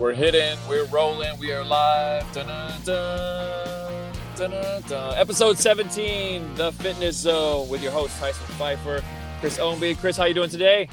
We're hitting, we're rolling, we are live. Dun-dun-dun, dun-dun-dun. Episode 17, The Fitness Zone, with your host Tyson Pfeiffer, Chris Ownby. Chris, how you doing today?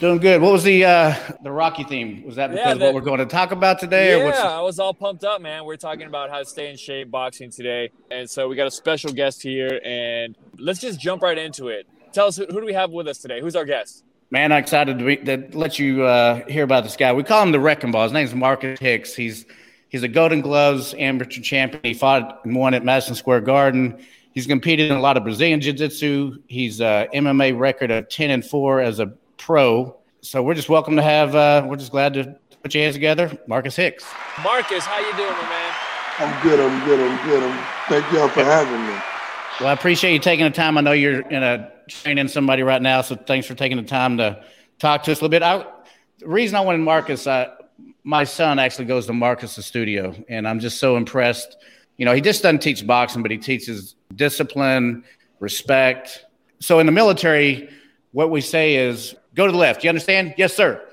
Doing good. What was the uh the Rocky theme? Was that because Yeah, of what we're going to talk about today? or Yeah, I was all pumped up, man. We're talking about how to stay in shape boxing today. And so we got a special guest here, and let's just jump right into it. Tell us, who, who do we have with us today? Who's our guest? Man? I'm excited to, be, to let you uh, hear about this guy. We call him the Wrecking Ball. His name's Marcus Hicks. He's he's a Golden Gloves amateur champion. He fought and won at Madison Square Garden. He's competed in a lot of Brazilian Jiu-Jitsu. He's uh, MMA record of ten and four as a pro. So we're just welcome to have. Uh, we're just glad to put your hands together, Marcus Hicks. Marcus, how you doing, my man? I'm good. I'm good. I'm good. I'm, thank y'all for having me. Well, I appreciate you taking the time. I know you're in a training somebody right now, so thanks for taking the time to talk to us a little bit. I, the reason I wanted Marcus, I, my son actually goes to Marcus's studio, and I'm just so impressed. You know, he just doesn't teach boxing, but he teaches discipline, respect. So in the military, what we say is go to the left. You understand? Yes, sir.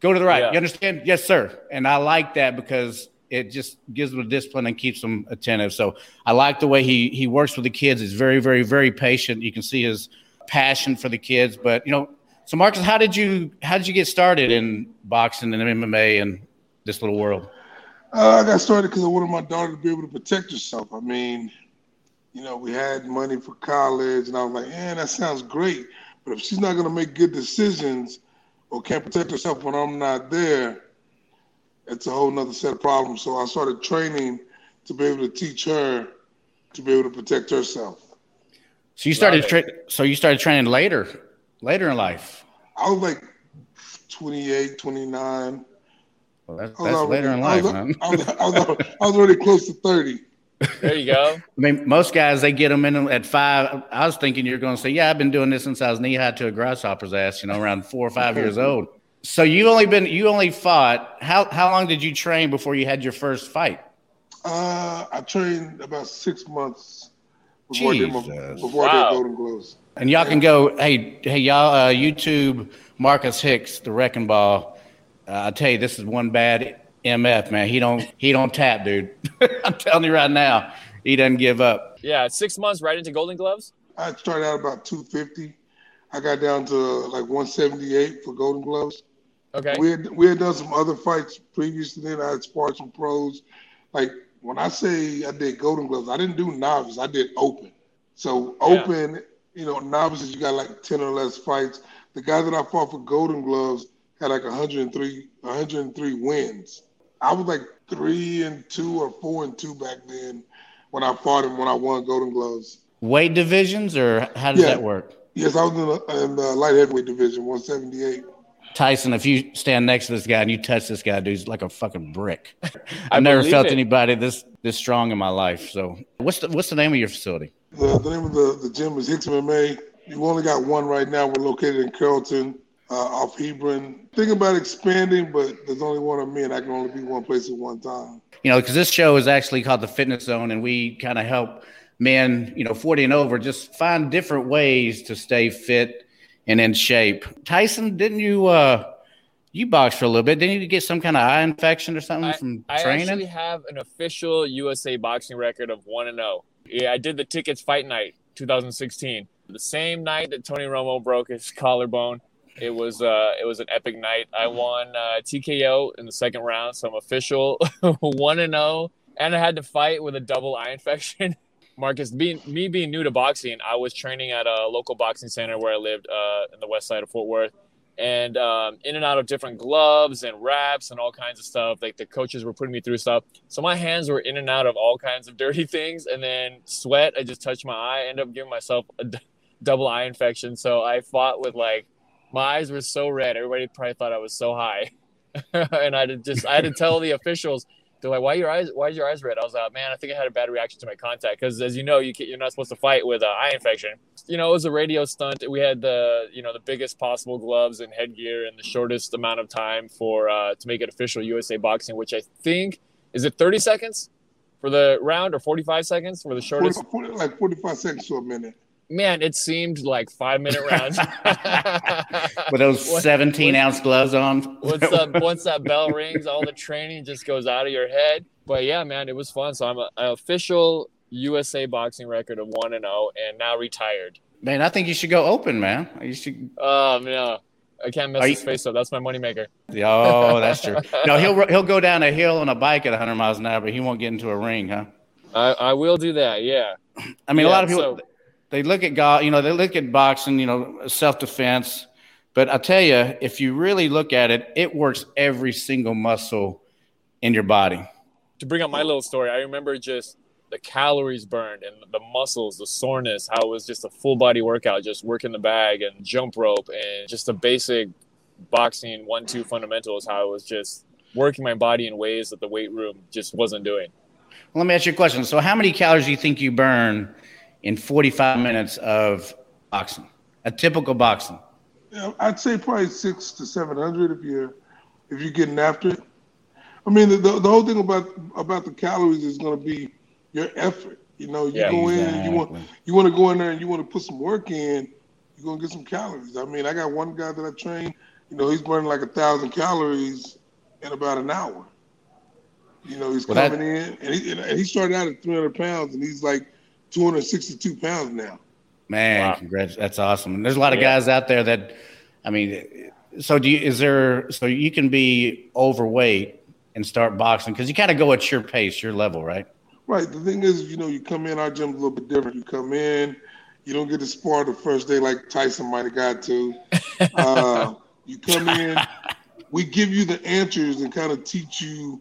Go to the right. Yeah. You understand? Yes, sir. And I like that because it just gives them discipline and keeps them attentive. So I like the way he he works with the kids. He's very, very, very patient. You can see his passion for the kids. But you know, so Marcus, how did you how did you get started in boxing and MMA and this little world? Uh, I got started because I wanted my daughter to be able to protect herself. I mean, you know, we had money for college, and I was like, "Man, that sounds great." But if she's not going to make good decisions or can't protect herself when I'm not there, it's a whole nother set of problems. So I started training to be able to teach her to be able to protect herself. So you started Love tra- so you started training later, later in life. I was like 28, 29. Well, that's, that's already- later in I life, was, man. I was, I was, I was already close to 30. There you go. I mean, most guys they get them in at five. I was thinking you're going to say, "Yeah, I've been doing this since I was knee high to a grasshopper's ass." You know, around four or five years old. So you only been you only fought. How how long did you train before you had your first fight? Uh, I trained about six months before I did my, Jesus. before I Wow. did Golden Gloves. And y'all can go. Hey hey y'all, uh, YouTube Marcus Hicks, the Wrecking Ball. Uh, I tell you, this is one bad MF man. He don't he don't tap, dude. I'm telling you right now, he doesn't give up. Yeah, six months right into Golden Gloves. I started out about 250. I got down to like 178 for Golden Gloves. Okay. We had we had done some other fights previous to then. I had sparred some pros. Like when I say I did Golden Gloves, I didn't do novice. I did open. So Yeah. open, you know, novices you got like 10 or less fights. The guy that I fought for Golden Gloves had like 103 103 wins. I was like three and two or four and two back then when I fought him when I won Golden Gloves. Weight divisions, or how does Yeah. that work? Yes, I was in the, in the light heavyweight division, 178. Tyson, if you stand next to this guy and you touch this guy, dude, he's like a fucking brick. I I've never felt it. anybody this this strong in my life. So, what's the what's the name of your facility? The, the name of the, the gym is Hicks MMA. You only got one right now. We're located in Carrollton, uh, off Hebron. Thinking about expanding, but there's only one of me, and I can only be one place at one time. You know, because this show is actually called the Fitness Zone, and we kind of help men, you know, forty and over, just find different ways to stay fit and in shape. Tyson, didn't you uh you boxed for a little bit? Didn't you get some kind of eye infection or something from I training? I actually have an official USA boxing record of one and zero. Yeah, I did the Ticket's fight night 2016, the same night that Tony Romo broke his collarbone. It was uh, it was an epic night. I won uh, TKO in the second round, so I'm official one and zero. And I had to fight with a double eye infection. Marcus, being me being new to boxing, I was training at a local boxing center where I lived uh, in the west side of Fort Worth and um, in and out of different gloves and wraps and all kinds of stuff. Like the coaches were putting me through stuff, so my hands were in and out of all kinds of dirty things. And then sweat, I just touched my eye, ended up giving myself a d- double eye infection. So I fought with like my eyes were so red. Everybody probably thought I was so high, and I just I had to tell the officials. They're like, "Why your eyes? Why is your eyes red?" I was like, "Man, I think I had a bad reaction to my contact because, as you know, you can, you're not supposed to fight with an eye infection." You know, it was a radio stunt. We had the you know the biggest possible gloves and headgear and the shortest amount of time for uh, to make it official USA boxing, which I think is it 30 seconds for the round or 45 seconds for the 40, shortest. 40, like 45 seconds to a minute. Man, it seemed like five minute rounds. With those What- 17 ounce gloves on. once that once that bell rings, all the training just goes out of your head. But yeah, man, it was fun. So I'm a, an official USA boxing record of one and zero, and now retired. Man, I think you should go open, man. You should. Oh no, I can't mess Are his you- face up. That's my moneymaker. Oh, that's true. No, he'll he'll go down a hill on a bike at 100 miles an hour, but he won't get into a ring, huh? I, I will do that. Yeah. I mean, a lot of people so- they look at golf, you know, they look at boxing, you know, self defense. But I tell you, if you really look at it, it works every single muscle in your body. To bring up my little story, I remember just the calories burned and the muscles, the soreness, how it was just a full body workout, just working the bag and jump rope and just the basic boxing one two fundamentals. How it was just working my body in ways that the weight room just wasn't doing. Let me ask you a question. So, how many calories do you think you burn in 45 minutes of boxing? A typical boxing. Yeah, I'd say probably six to seven hundred if you're if you're getting after it. I mean, the, the, the whole thing about about the calories is going to be your effort. You know, you Yeah, go in and you want you want to go in there and you want to put some work in. You're gonna get some calories. I mean, I got one guy that I train. You know, he's burning like a thousand calories in about an hour. You know, he's Well, that- coming in and he and he started out at 300 pounds and he's like 262 pounds now. Man, Wow. congrats. That's awesome. And there's a lot of Yeah. guys out there that, I mean, so do you, is there, so you can be overweight and start boxing because you kind of go at your pace, your level, right? Right. The thing is, you know, you come in, our gym's a little bit different. You come in, you don't get to spar the first day like Tyson might have got to. Uh, you come in, we give you the answers and kind of teach you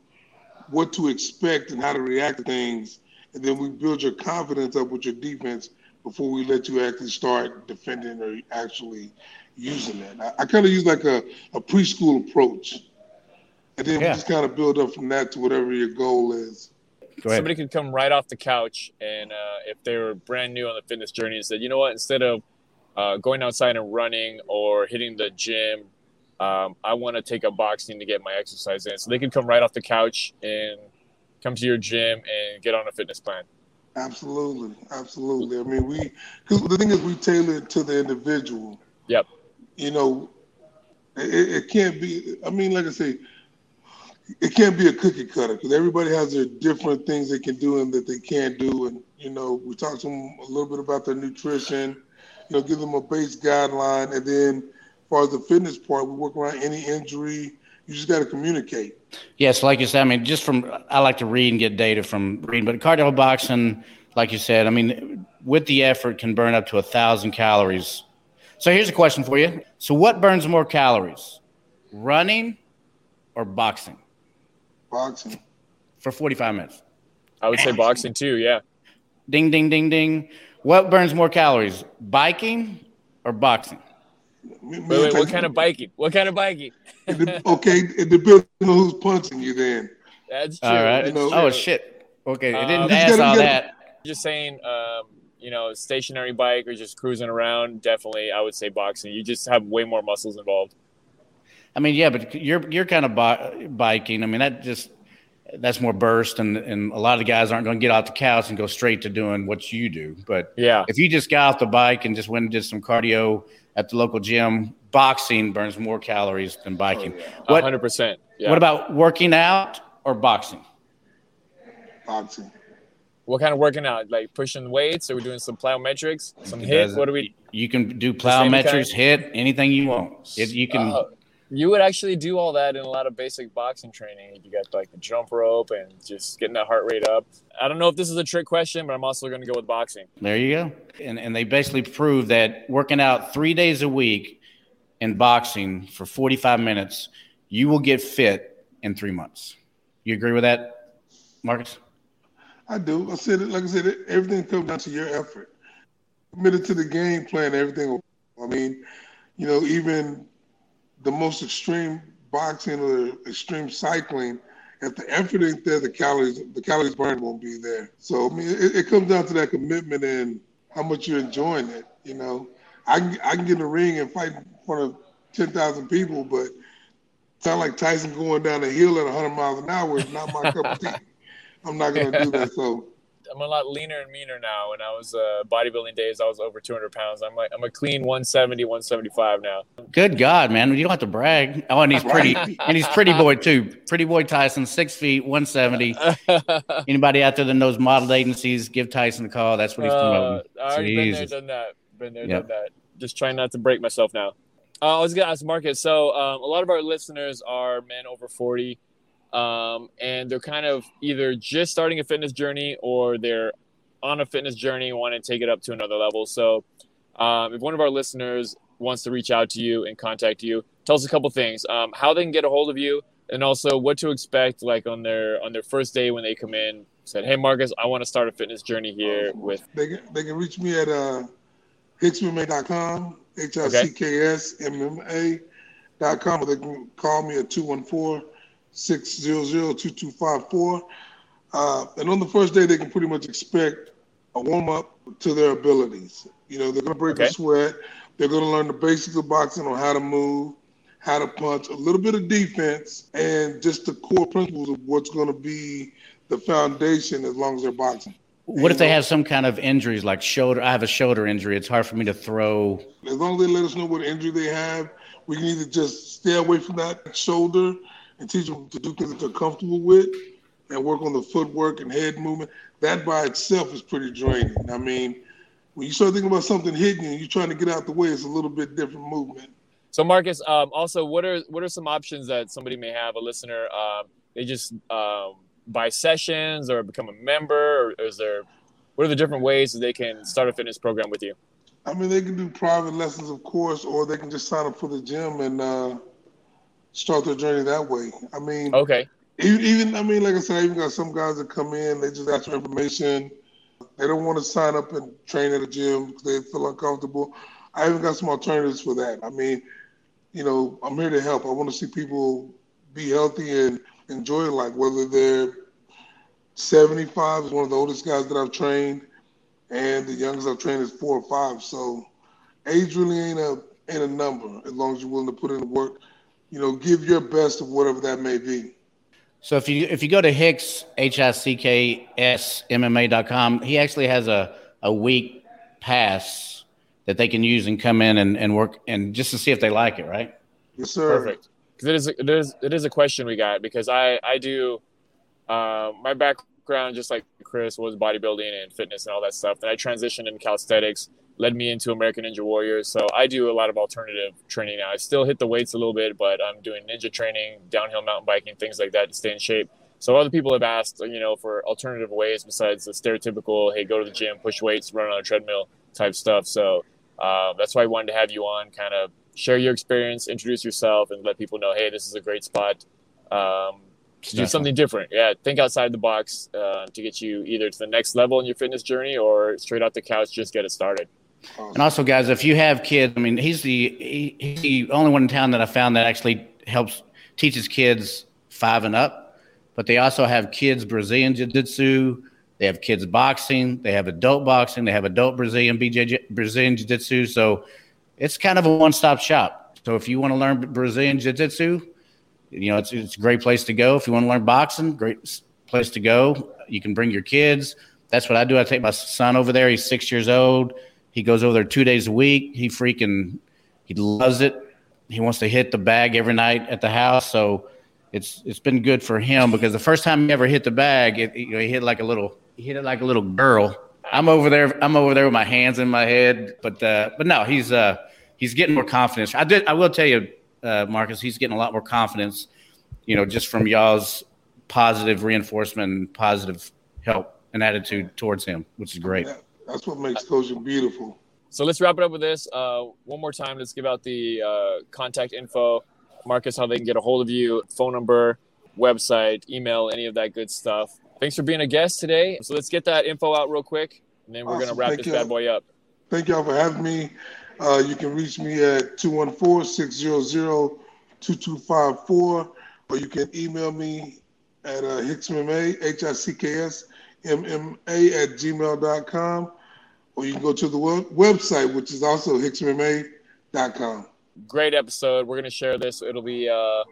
what to expect and how to react to things. And then we build your confidence up with your defense before we let you actually start defending or actually using that. I, I kind of use like a, a preschool approach. And then Yeah. we just kind of build up from that to whatever your goal is. Go. Somebody could come right off the couch, and uh, if they were brand new on the fitness journey, and said, you know what, instead of uh, going outside and running or hitting the gym, um, I want to take up boxing to get my exercise in. So they could come right off the couch and come to your gym and get on a fitness plan. Absolutely, absolutely. I mean, we because the thing is, we tailor it to the individual. Yep. You know, it, it can't be. I mean, like I say, it can't be a cookie cutter because everybody has their different things they can do and that they can't do. And you know, we talk to them a little bit about their nutrition. You know, give them a base guideline, and then as far as the fitness part, we work around any injury. You just got to communicate. Yes, like you said, I mean, just from I like to read and get data from reading, but cardio boxing, like you said, I mean, with the effort, can burn up to a thousand calories. So here's a question for you: So, what burns more calories, running or boxing Boxing. for 45 minutes? I would say boxing too. Yeah. Ding, ding, ding, ding. What burns more calories, biking or boxing? Me- me Wait, wait, what kind of biking? What kind of biking? it okay, it depends on who's punching you. Then That's true. All right. That's know- Oh true. shit. Okay, it Um, didn't You ask all you gotta- that. Just saying, um, you know, stationary bike or just cruising around. Definitely, I would say boxing. You just have way more muscles involved. I mean, yeah, but you're you're kind of bi- biking. I mean, that just that's more burst, and and a lot of the guys aren't going to get off the couch and go straight to doing what you do. But Yeah. if you just got off the bike and just went and did some cardio at the local gym, boxing burns more calories than biking. What hundred percent. Yeah. what about working out or boxing? boxing. what kind of working out? Like pushing weights? Are we doing some plyometrics? Some HIIT? What do we? You can do same plyometrics, kind? hit anything you want. It, you can. Uh, you would actually do all that in a lot of basic boxing training. You got like the jump rope and just getting that heart rate up. I don't know if this is a trick question, but I'm also going to go with boxing. There you go. And and they basically prove that working out three days a week in boxing for 45 minutes, you will get fit in three months. You agree with that, Marcus? I do. I said it. Like I said, it, everything comes down to your effort. Committed to the game plan, everything. I mean, you know, even the most extreme boxing or extreme cycling, if the effort ain't there, the calories the calories burned won't be there. So I mean, it, it comes down to that commitment and how much you're enjoying it. You know, I can I can get in the ring and fight in front of ten thousand people, but sound like Tyson going down a hill at 100 miles an hour is not my cup of tea. I'm not gonna do that. So I'm a lot leaner and meaner now. When I was uh, bodybuilding days, I was over 200 pounds. I'm like I'm a clean 170, 175 now. Good God, man! You don't have to brag. Oh, and he's pretty, and he's pretty boy too. Pretty boy Tyson, six feet, 170. Anybody out there that knows model agencies, give Tyson a call. That's what he's promoting. Uh, I already been there, done that. Been there, yep. done that. Just trying not to break myself now. Uh, I was gonna ask Marcus. So um, a lot of our listeners are men over 40 um, and they're kind of either just starting a fitness journey or they're on a fitness journey and want to take it up to another level. So, um, if one of our listeners wants to reach out to you and contact you, tell us a couple things: um, how they can get a hold of you, and also what to expect, like on their on their first day when they come in. Said, "Hey, Marcus, I want to start a fitness journey here." With they can, they can reach me at uh, hicksmma.com, h i c k s m m a dot com, or they can call me at two one four. 600-2254. Uh, and on the first day, they can pretty much expect a warm up to their abilities. You know, they're going to break okay. a sweat. They're going to learn the basics of boxing on how to move, how to punch, a little bit of defense, and just the core principles of what's going to be the foundation as long as they're boxing. What and if they have some kind of injuries, like shoulder? I have a shoulder injury. It's hard for me to throw. As long as they let us know what injury they have, we can either just stay away from that shoulder and teach them to do things that they're comfortable with and work on the footwork and head movement, that by itself is pretty draining. I mean, when you start thinking about something hitting you, you're trying to get out the way, it's a little bit different movement. So, Marcus, um, also, what are what are some options that somebody may have? A listener, um, they just um, buy sessions or become a member, or is there? What are the different ways that they can start a fitness program with you? I mean, they can do private lessons, of course, or they can just sign up for the gym and uh, start their journey that way. I mean, okay. Even, I mean, like I said, I even got some guys that come in, they just ask for information. They don't want to sign up and train at a gym because they feel uncomfortable. I even got some alternatives for that. I mean, you know, I'm here to help. I want to see people be healthy and enjoy life, whether they're 75 is one of the oldest guys that I've trained, and the youngest I've trained is four or five. So age really ain't a ain't a number as long as you're willing to put in the work you know, give your best of whatever that may be. So if you if you go to Hicks H I C K S MMA.com, he actually has a a week pass that they can use and come in and, and work and just to see if they like it, right? Yes, sir. Perfect. Because it is it is it is a question we got because I I do uh, my background just like Chris was bodybuilding and fitness and all that stuff. and I transitioned into calisthenics led me into American Ninja Warriors. So I do a lot of alternative training now. I still hit the weights a little bit, but I'm doing ninja training, downhill mountain biking, things like that to stay in shape. So other people have asked, you know, for alternative ways besides the stereotypical, hey, go to the gym, push weights, run on a treadmill type stuff. So uh, that's why I wanted to have you on, kind of share your experience, introduce yourself, and let people know, hey, this is a great spot. Um, to do something different. Yeah, think outside the box uh, to get you either to the next level in your fitness journey or straight off the couch, just get it started. And also, guys, if you have kids, I mean, he's the he, he's the only one in town that I found that actually helps teaches kids five and up. But they also have kids Brazilian Jiu Jitsu. They have kids boxing. They have adult boxing. They have adult Brazilian BJ Brazilian Jiu Jitsu. So it's kind of a one stop shop. So if you want to learn Brazilian Jiu Jitsu, you know it's it's a great place to go. If you want to learn boxing, great place to go. You can bring your kids. That's what I do. I take my son over there. He's six years old he goes over there two days a week. He freaking he loves it. He wants to hit the bag every night at the house. So it's it's been good for him because the first time he ever hit the bag, it, you know, he hit like a little he hit it like a little girl. I'm over there. I'm over there with my hands in my head, but uh, but no, he's uh, he's getting more confidence. I did. I will tell you, uh, Marcus, he's getting a lot more confidence. You know, just from y'all's positive reinforcement and positive help and attitude towards him, which is great. That's what makes coaching beautiful. So let's wrap it up with this. Uh, one more time, let's give out the uh, contact info, Marcus, how they can get a hold of you, phone number, website, email, any of that good stuff. Thanks for being a guest today. So let's get that info out real quick, and then we're awesome. going to wrap Thank this bad boy up. Thank y'all for having me. Uh, you can reach me at 214-600-2254, or you can email me at uh, hicksmma, H-I-C-K-S, MMA at gmail.com or you can go to the website, which is also hicksmma.com. Great episode. We're going to share this. It'll be uh,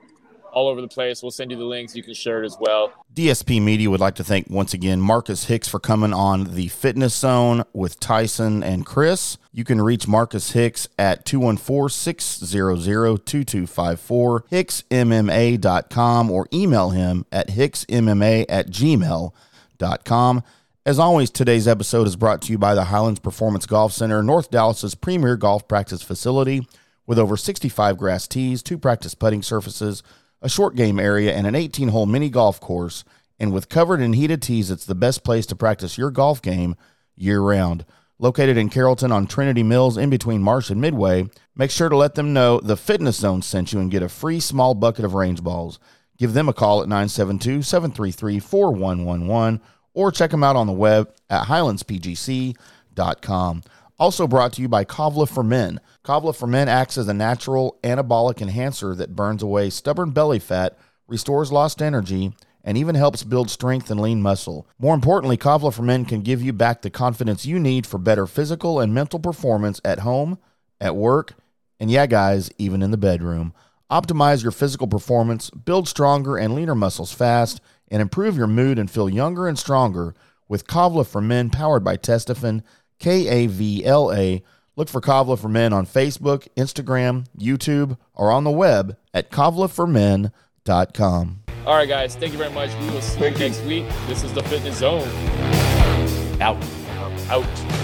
all over the place. We'll send you the links. You can share it as well. DSP Media would like to thank once again Marcus Hicks for coming on the Fitness Zone with Tyson and Chris. You can reach Marcus Hicks at 214 600 2254, hicksmma.com, or email him at hicksmma at gmail.com. As always, today's episode is brought to you by the Highlands Performance Golf Center, North Dallas's premier golf practice facility with over 65 grass tees, two practice putting surfaces, a short game area, and an 18 hole mini golf course. And with covered and heated tees, it's the best place to practice your golf game year round. Located in Carrollton on Trinity Mills in between Marsh and Midway, make sure to let them know the Fitness Zone sent you and get a free small bucket of range balls. Give them a call at 972 733 4111 or check them out on the web at highlandspgc.com. Also brought to you by Kavla for Men. Kavla for Men acts as a natural anabolic enhancer that burns away stubborn belly fat, restores lost energy, and even helps build strength and lean muscle. More importantly, Kavla for Men can give you back the confidence you need for better physical and mental performance at home, at work, and yeah, guys, even in the bedroom. Optimize your physical performance, build stronger and leaner muscles fast, and improve your mood and feel younger and stronger with Kavla for Men powered by Testofen, K A V L A. Look for Kavla for Men on Facebook, Instagram, YouTube, or on the web at kavlaformen.com. All right, guys. Thank you very much. We will see you you. next week. This is the Fitness Zone. Out. Out.